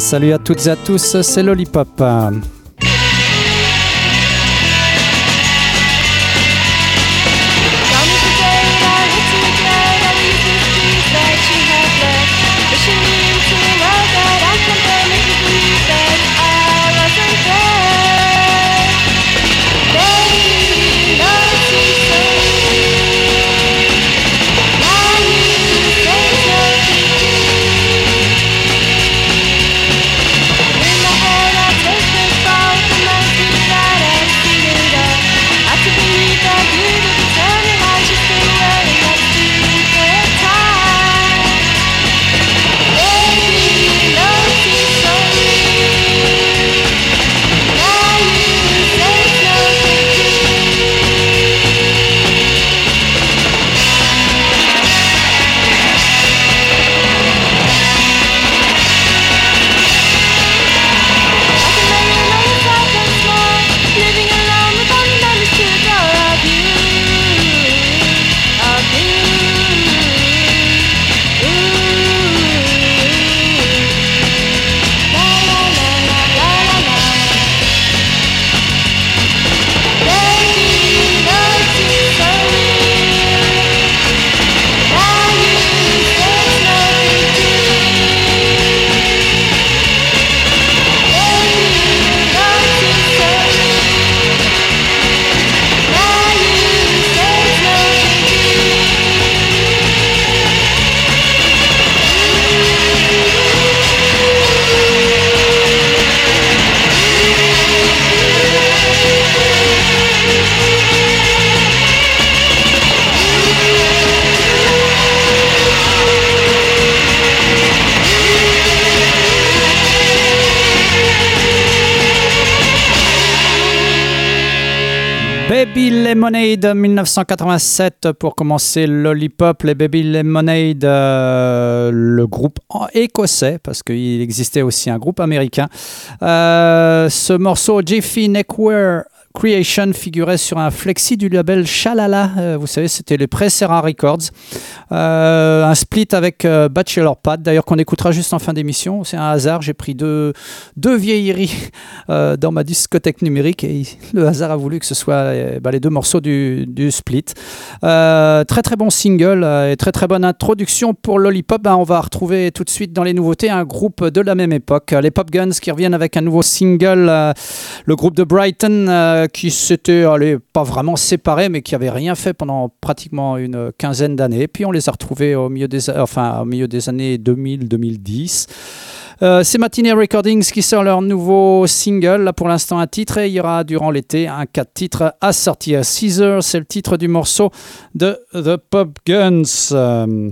Salut à toutes et à tous, c'est Lollipop. Lemonade 1987 pour commencer Lollipop, les Baby Lemonade, euh, le groupe écossais, parce qu'il existait aussi un groupe américain. Euh, ce morceau, Jiffy Neckwear Creation figurait sur un flexi du label Shalala. Euh, vous savez, c'était les Pressera Records. Euh, un split avec euh, Bachelor Pad, d'ailleurs, qu'on écoutera juste en fin d'émission. C'est un hasard. J'ai pris deux, deux vieilleries dans ma discothèque numérique et le hasard a voulu que ce soit bah, les deux morceaux du, du split. très très bon single et très très bonne introduction pour Lollipop. Bah, on va retrouver tout de suite dans les nouveautés un groupe de la même époque, les Pop Guns qui reviennent avec un nouveau single. le groupe de Brighton euh, qui s'étaient pas vraiment séparés, mais qui n'avaient rien fait pendant pratiquement une quinzaine d'années. Puis on les a retrouvés au milieu des, enfin, au milieu des années 2000-2010. Euh, c'est Matinee Recordings qui sort leur nouveau single, là pour l'instant un titre, et il y aura durant l'été un 4 titres à sortir. Caesar, c'est le titre du morceau de The Pop Guns. Euh,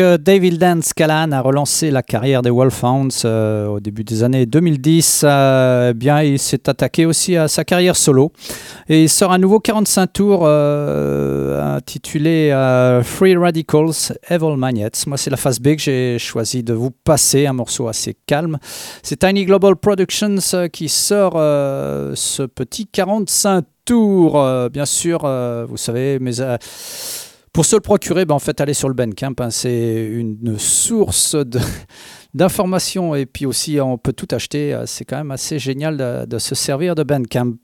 David Dan Scalan a relancé la carrière des Wolfhounds euh, au début des années 2010, euh, eh bien, il s'est attaqué aussi à sa carrière solo et il sort un nouveau 45 tours euh, intitulé Free Radicals Evil Magnets. Moi, c'est la phase B que j'ai choisi de vous passer, un morceau assez calme. C'est Tiny Global Productions qui sort ce petit 45 tours. bien sûr, vous savez, mais pour se le procurer, ben, en fait, aller sur le Bandcamp, hein, c'est une source d'informations et puis aussi on peut tout acheter. C'est quand même assez génial de, se servir de Bandcamp.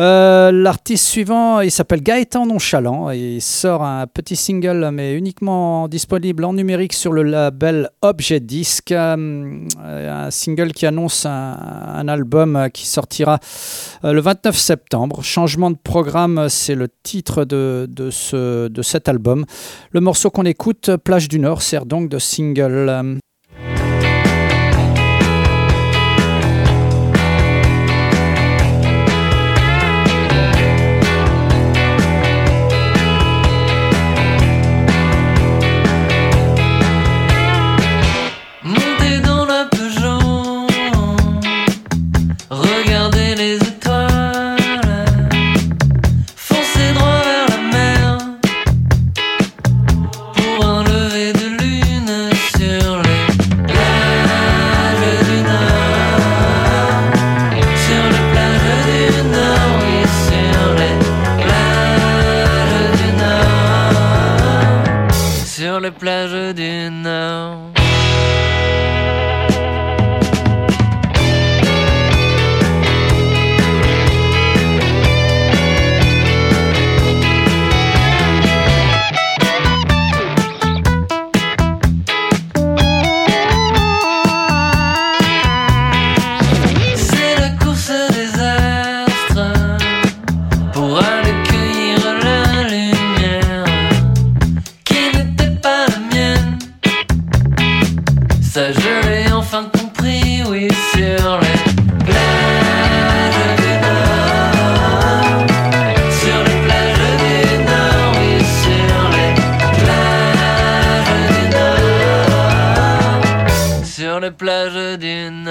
Euh, l'artiste suivant, il s'appelle Gaëtan Nonchalant il sort un petit single, mais uniquement disponible en numérique sur le label Objet Disc. Euh, un single qui annonce un, album qui sortira euh, le 29 septembre. Changement de programme, c'est le titre de, de, ce, de cet album. Le morceau qu'on écoute, Plage du Nord, sert donc de single. Ça je l'ai enfin compris, oui, sur les plages du Nord. Sur les plages du Nord, oui, sur les plages du Nord. Sur les plages du Nord.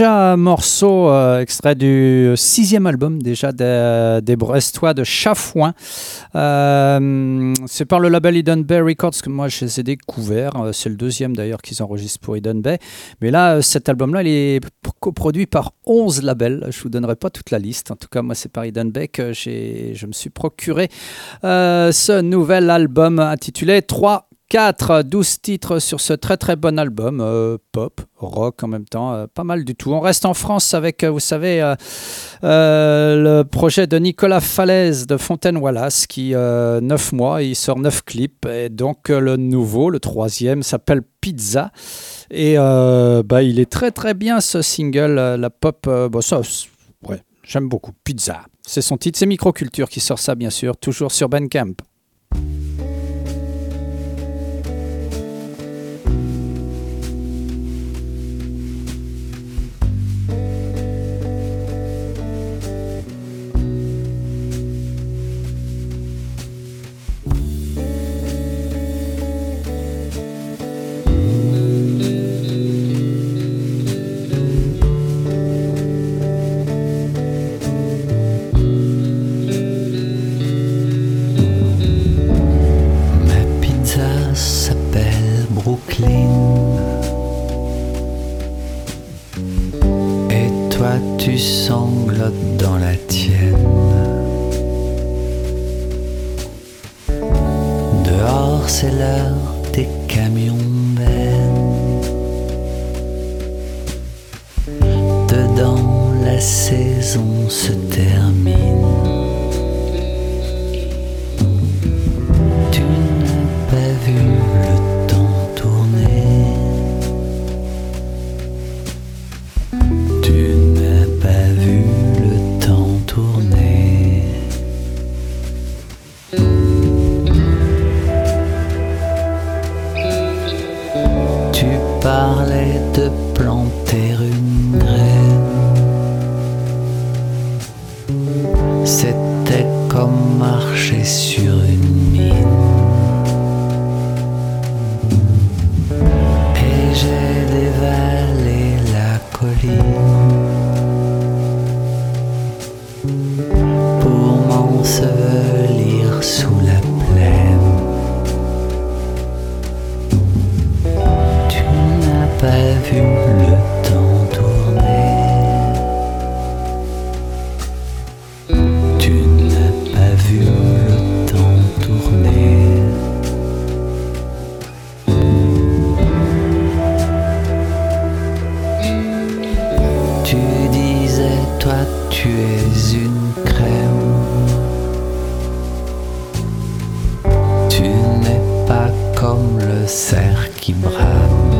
Morceau euh, extrait du sixième album déjà des, Brestois de Chafouin. Euh, c'est par le label Eden Bay Records que moi je les ai découverts. Euh, C'est le deuxième d'ailleurs qu'ils enregistrent pour Eden Bay. Mais là, cet album-là, il est coproduit par 11 labels. Je vous donnerai pas toute la liste. En tout cas, moi, c'est par Eden Bay que je me suis procuré ce nouvel album intitulé 3 4, 12 titres sur ce très très bon album, euh, pop, rock en même temps, euh, pas mal du tout. On reste en France avec, euh, vous savez, le projet de Nicolas Falaise de Fontaine Wallace qui, euh, 9 mois, il sort 9 clips. Et donc le nouveau, le troisième, s'appelle Pizza. Et bah, il est très très bien ce single, la pop, bon, ça, ouais, j'aime beaucoup. Pizza, c'est son titre, c'est Microculture qui sort ça bien sûr, toujours sur Bandcamp. tu es une crème. Tu n'es pas comme le cerf qui brame.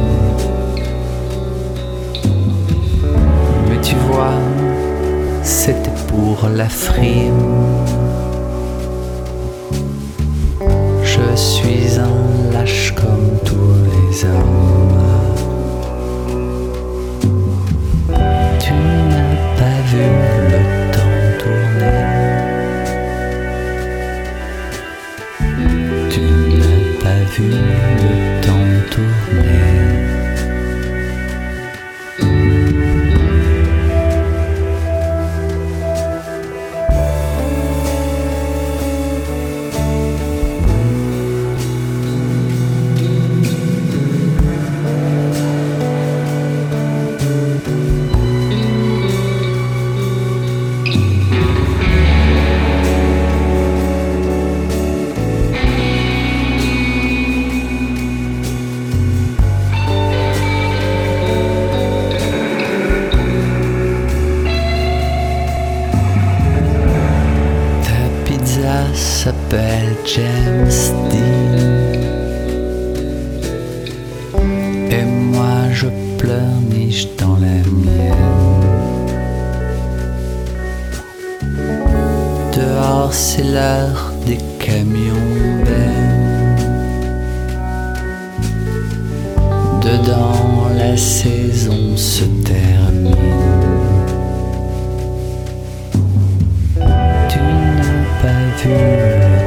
Mais tu vois, c'était pour la frime. Je suis un lâche comme tous les hommes. Tu n'as pas vu. 带去。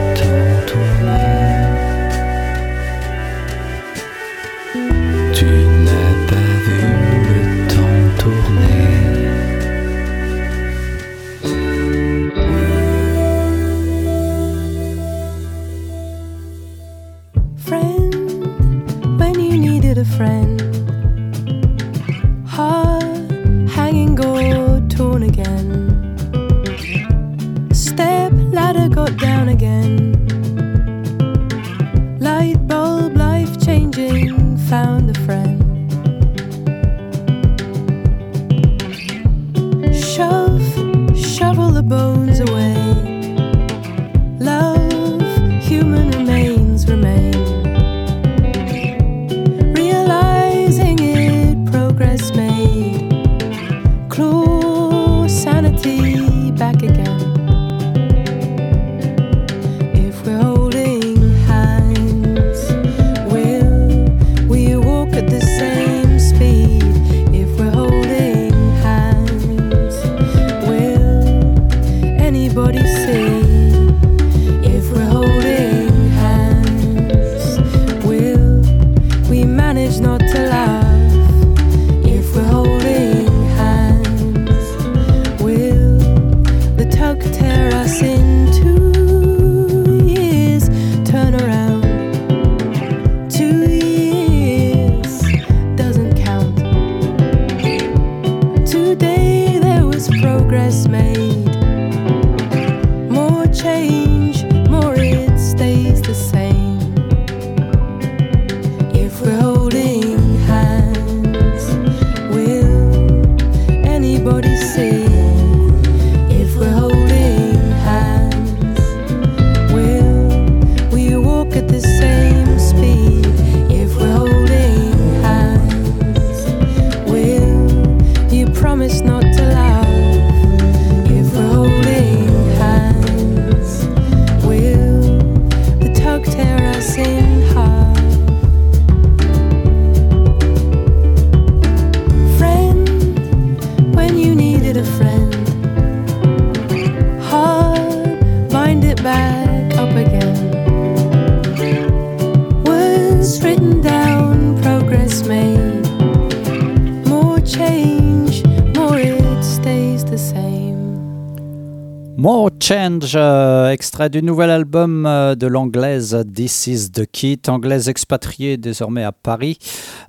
Du nouvel album euh, de l'anglaise This Is the Kit, anglaise expatriée désormais à Paris.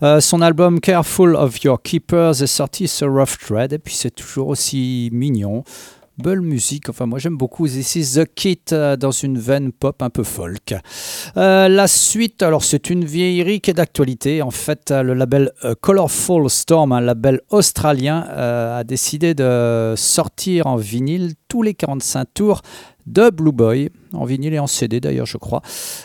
Euh, son album Careful of Your Keepers est sorti sur Rough Trade et puis c'est toujours aussi mignon. Belle musique, enfin moi j'aime beaucoup This is the Kit euh, dans une veine pop un peu folk. La suite, alors c'est une vieillerie qui est d'actualité. En fait, le label Colorful Storm, un label australien, a décidé de sortir en vinyle tous les 45 tours de Blue Boy, en vinyle et en CD d'ailleurs, je crois.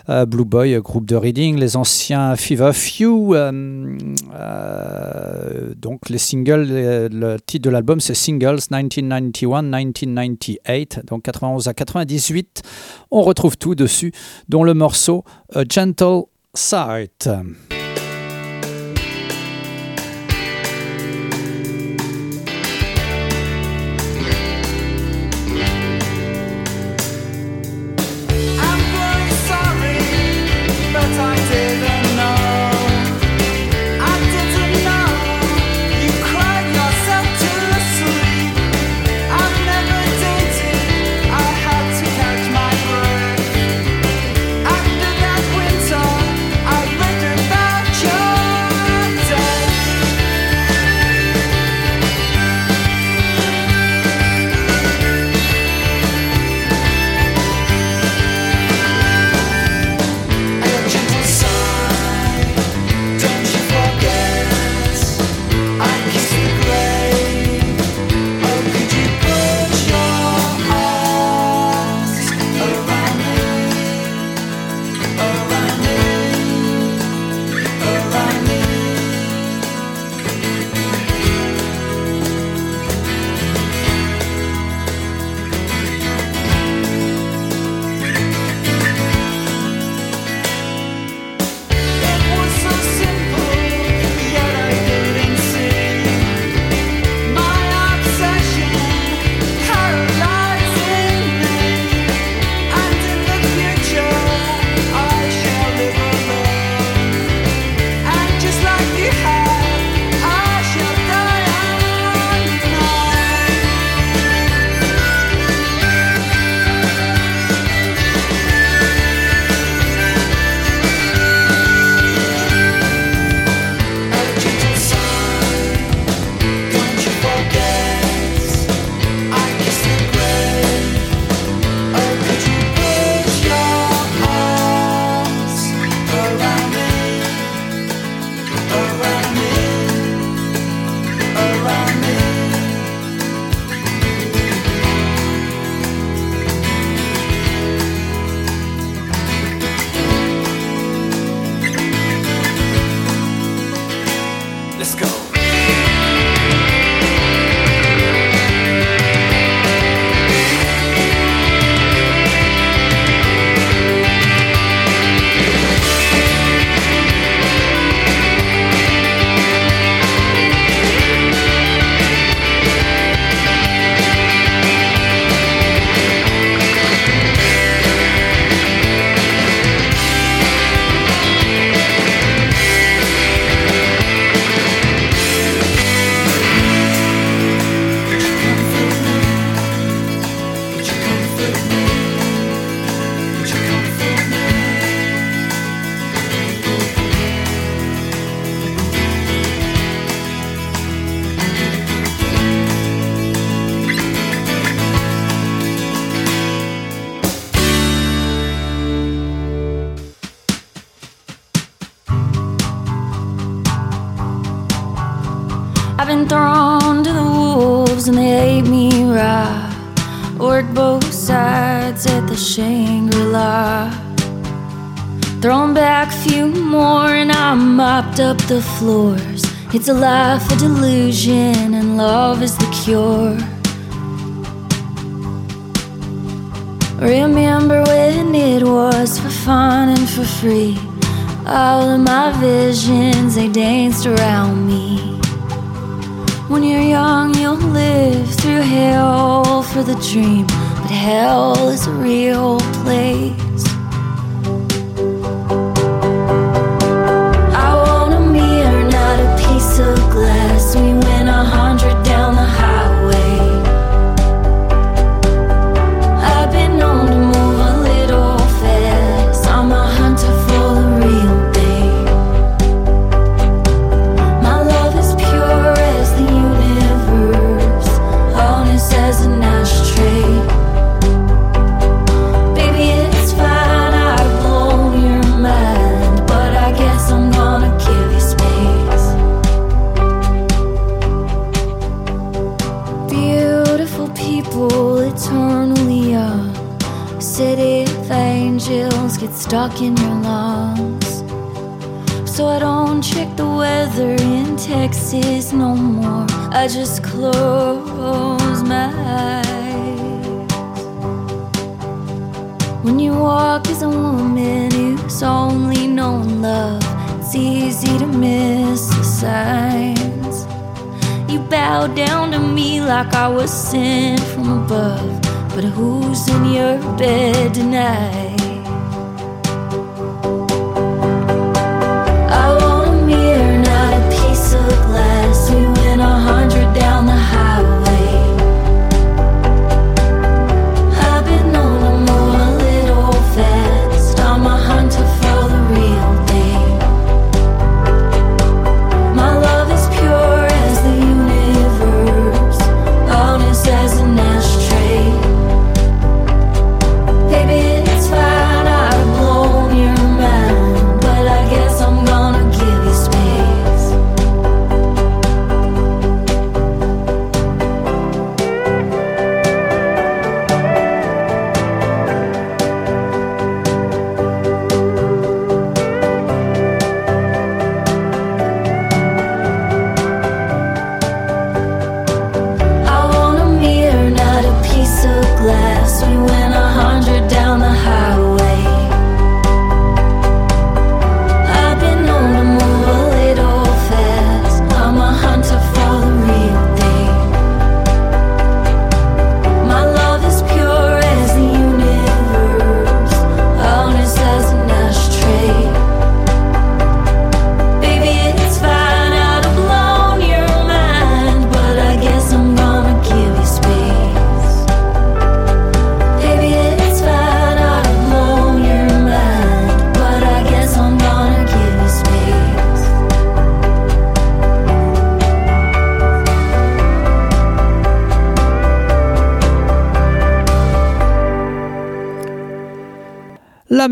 Euh, Blue Boy, groupe de reading, les anciens Fever Few. euh, euh, donc les singles, le titre de l'album c'est Singles 1991-1998, donc 91 à 98. On retrouve tout dessus, dont le morceau A Gentle Sight. The floors. It's a life of delusion and love is the cure. Remember when it was for fun and for free? All of my visions, they danced around me. When you're young, you'll live through hell for the dream, but hell is a real place. Glass. We went a hundred walk in your lungs. So I don't check the weather in Texas no more. I just close my eyes. When you walk as a woman who's only known love, it's easy to miss the signs. You bow down to me like I was sent from above. But who's in your bed tonight?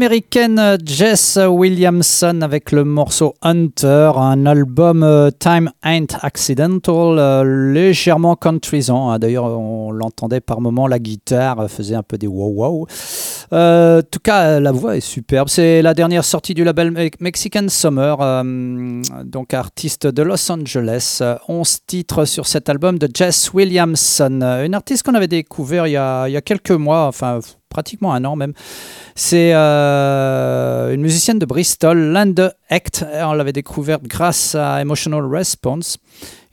L'américaine Jess Williamson avec le morceau Hunter, un album euh, Time Ain't Accidental, euh, légèrement countrysant. hein. D'ailleurs, on l'entendait par moments, la guitare euh, faisait un peu des wow wow. Euh, en tout cas, euh, la voix est superbe. C'est la dernière sortie du label Me- Mexican Summer, euh, donc artiste de Los Angeles. Euh, 11 titres sur cet album de Jess Williamson, Euh, une artiste qu'on avait découvert il y a, il y a quelques mois, enfin pratiquement un an même. C'est euh, une musicienne de Bristol, Lande Hecht. On l'avait découverte grâce à Emotional Response.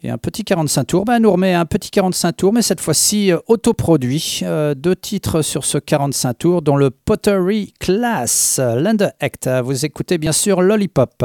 Et un petit 45 tours, ben, nous remet un petit 45 tours, mais cette fois-ci euh, autoproduit. Euh, deux titres sur ce 45 tours, dont le Pottery Class. Lande Hecht, vous écoutez bien sûr Lollipop.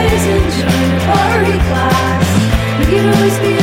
always in the party class. We can always be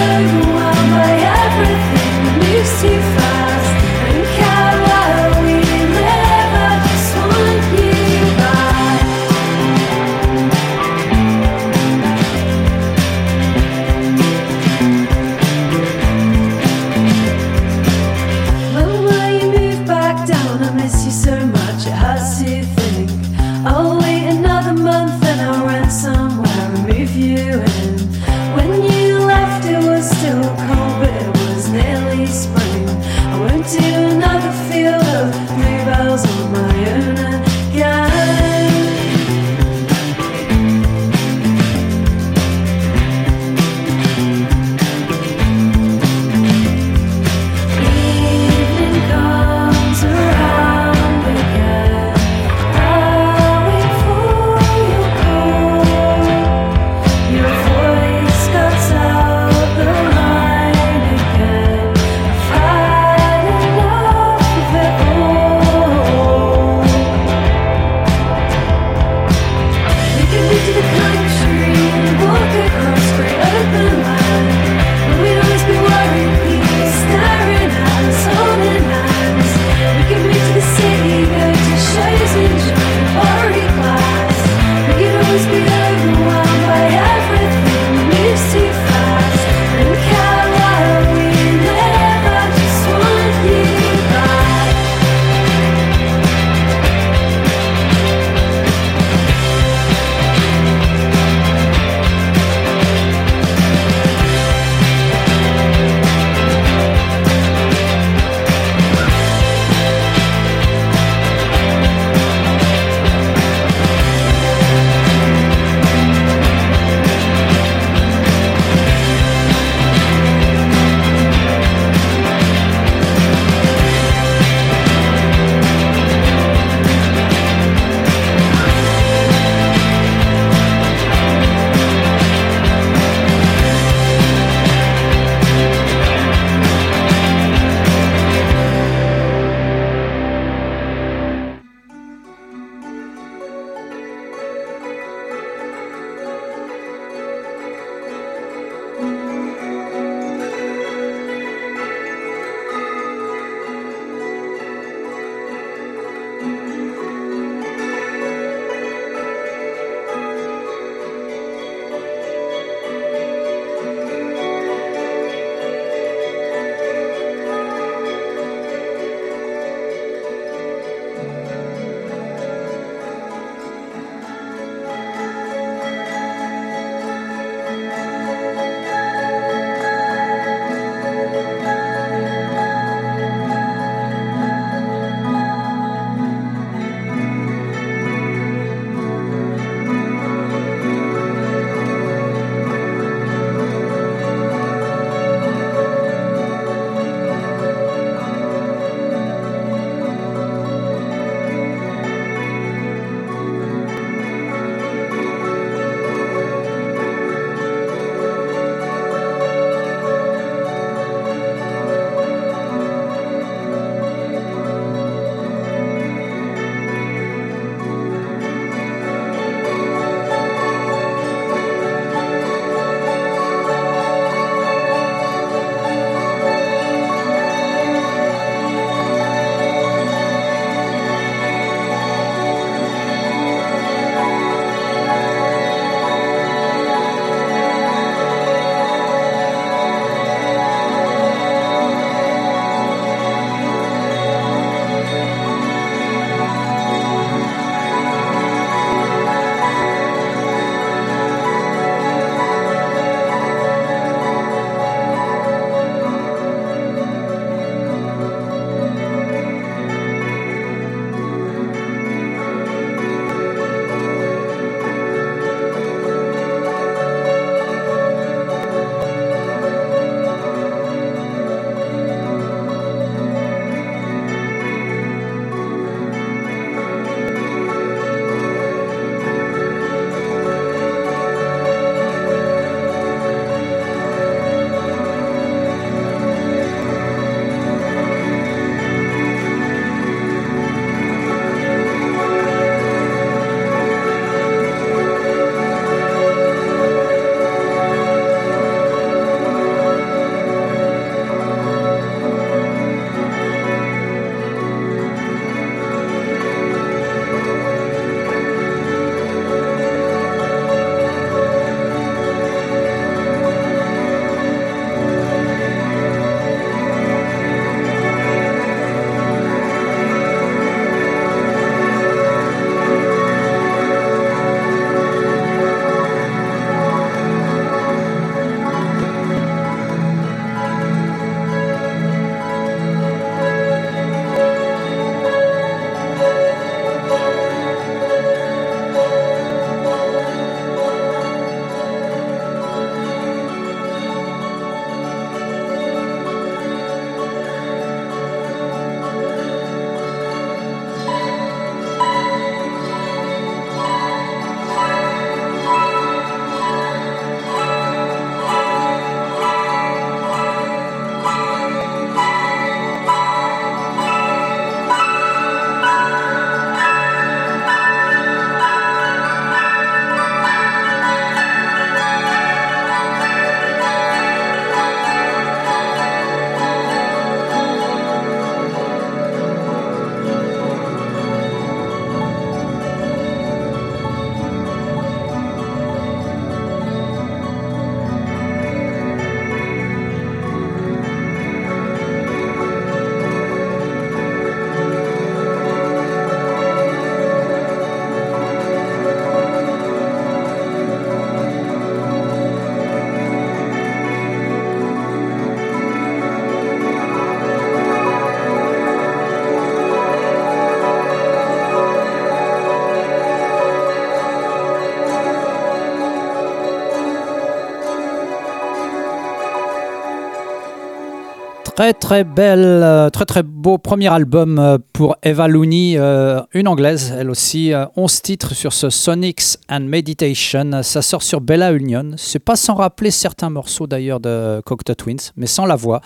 Très très belle, euh, très très beau premier album euh, pour Eva Looney, euh, une anglaise, elle aussi, euh, 11 titres sur ce Sonics and Meditation. Ça sort sur Bella Union. C'est pas sans rappeler certains morceaux d'ailleurs de Cocteau Twins, mais sans la voix.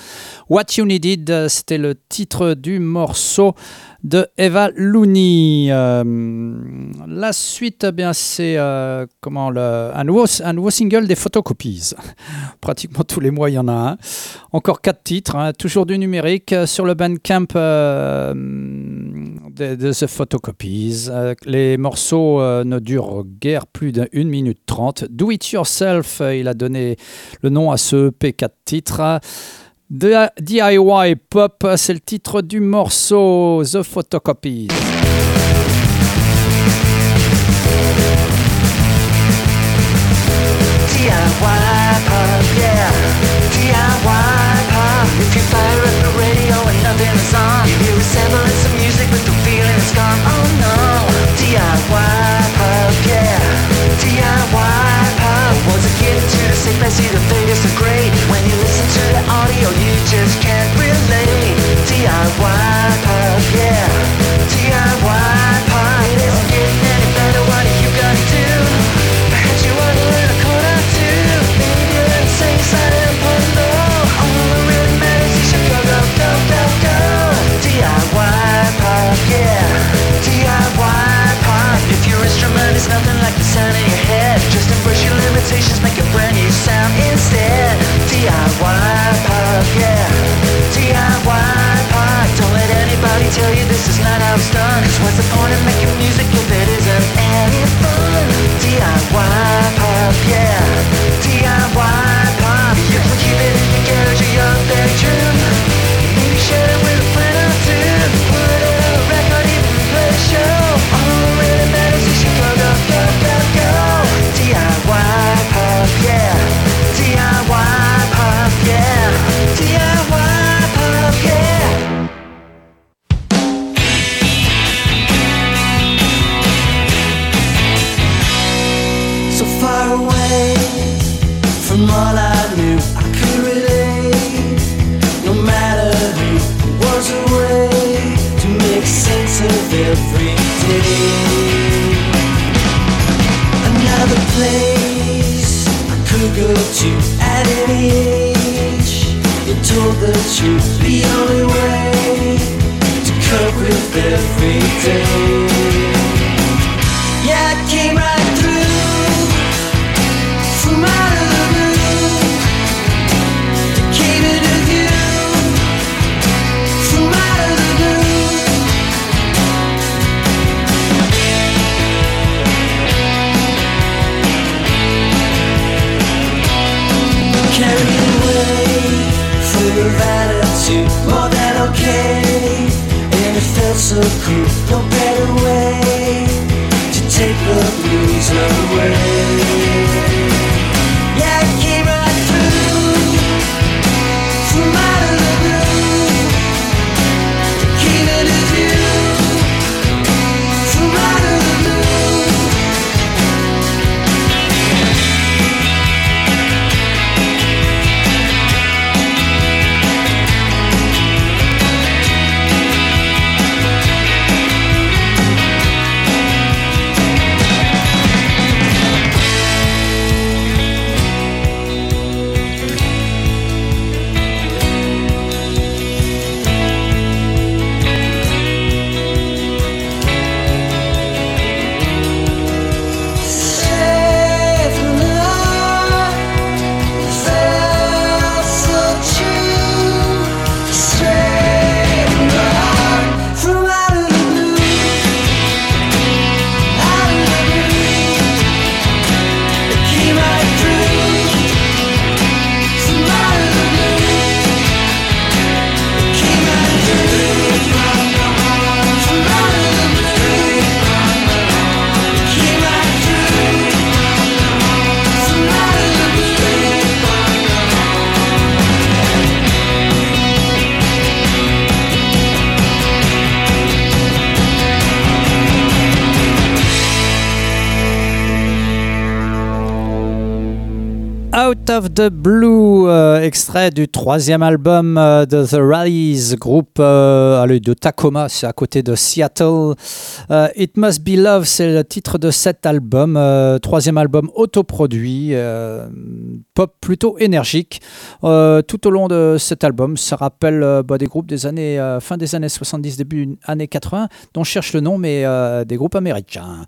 What You Needed, c'était le titre du morceau de Eva Looney. Euh, la suite, eh bien, c'est euh, comment le, un, nouveau, un nouveau single des photocopies. Pratiquement tous les mois, il y en a un. Encore quatre titres, hein, toujours du numérique euh, sur le Bandcamp euh, de, de The Photocopies. Les morceaux ne durent guère plus d'une minute trente. Do It Yourself, il a donné le nom à ce EP 4 titres. De DIY Pop, c'est le titre du morceau The Photocopies. DIY pop, yeah. DIY pop. If you fire up the radio and nothing is on, you hear a semblance of music, but the feeling is gone. Oh no. DIY pop, yeah. DIY sick, see the is so great. When you listen to the audio, you just can't relate. DIY pop, yeah. DIY pop. It isn't getting any better. What are you gonna do? Perhaps you wanna learn a chord or two. Maybe learn to sing silent put low. All that really matters you go, go, go, go, go. DIY pop, yeah. DIY pop. If your instrument is nothing like the sound in your head, your limitations, make a brand new sound instead. DIY pop, yeah. DIY pop. Don't let anybody tell you this is not how it's done. Cause what's the point of The Blue, du troisième album euh, de The Rallies, groupe euh, de Tacoma, c'est à côté de Seattle. Euh, It Must Be Love, c'est le titre de cet album, euh, troisième album autoproduit, pop plutôt énergique. Tout au long de cet album, ça rappelle bah, des groupes des années fin des années 70, début années 80, dont je cherche le nom, mais des groupes américains.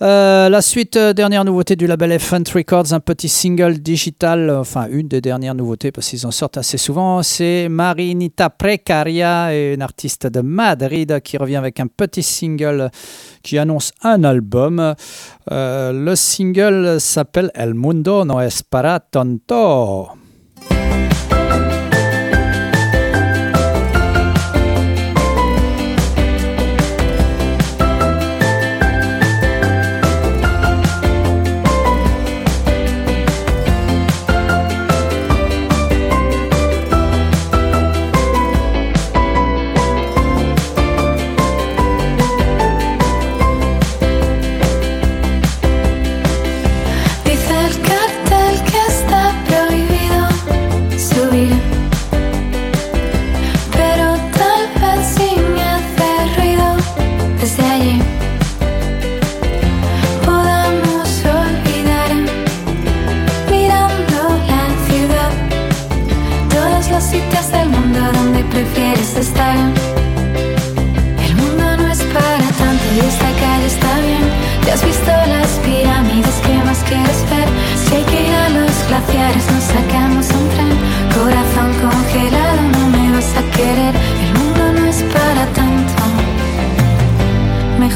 La suite, dernière nouveauté du label Elephant Records, un petit single digital, enfin une des dernières nouveautés parce qu'ils en sortent assez souvent, c'est Marinita Precaria, une artiste de Madrid qui revient avec un petit single qui annonce un album. Euh, le single s'appelle El Mundo no es para tonto.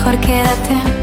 Mejor quédate.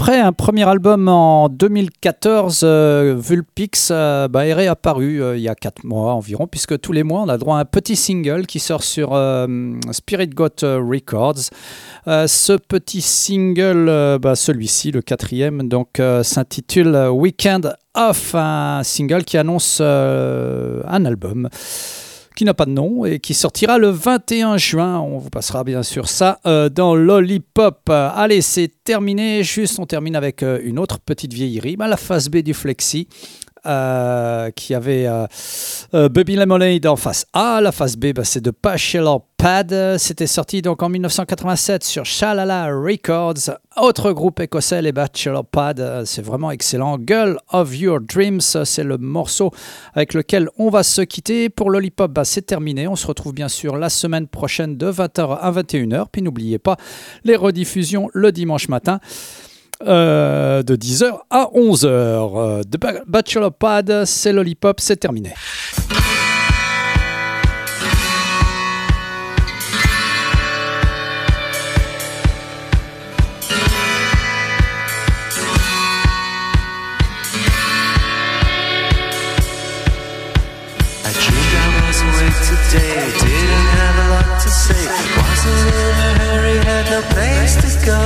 Après un premier album en 2014, euh, Vulpix euh, bah, est réapparu euh, il y a 4 mois environ, puisque tous les mois on a droit à un petit single qui sort sur Spirit Got Records. Ce petit single, bah, celui-ci, le quatrième, donc s'intitule Weekend Off, un single qui annonce un album qui n'a pas de nom et qui sortira le 21 juin. On vous passera bien sûr ça euh, dans Lollipop. Allez, c'est terminé. Juste, on termine avec euh, une autre petite vieillerie, bah, la phase B du Flexi. euh, qui avait Baby Lemonade en face A. La face B, bah, c'est de Bachelor Pad. C'était sorti donc en 1987 sur Shalala Records. Autre groupe écossais, les Bachelor Pad. C'est vraiment excellent. Girl of Your Dreams, c'est le morceau avec lequel on va se quitter. Pour Lollipop, bah, c'est terminé. On se retrouve bien sûr la semaine prochaine de 20h à 21h. Puis n'oubliez pas les rediffusions le dimanche matin. euh, de 10h à 11h. Euh, Ba- Bachelor Pad, c'est Lollipop, c'est terminé. dancing in a hurry, had no place to go.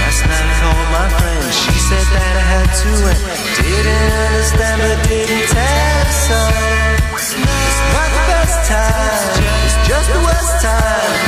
Last night I called my friend, she said that I had to end. Didn't understand, but didn't tell her so. It's not the best time, it's just the worst time.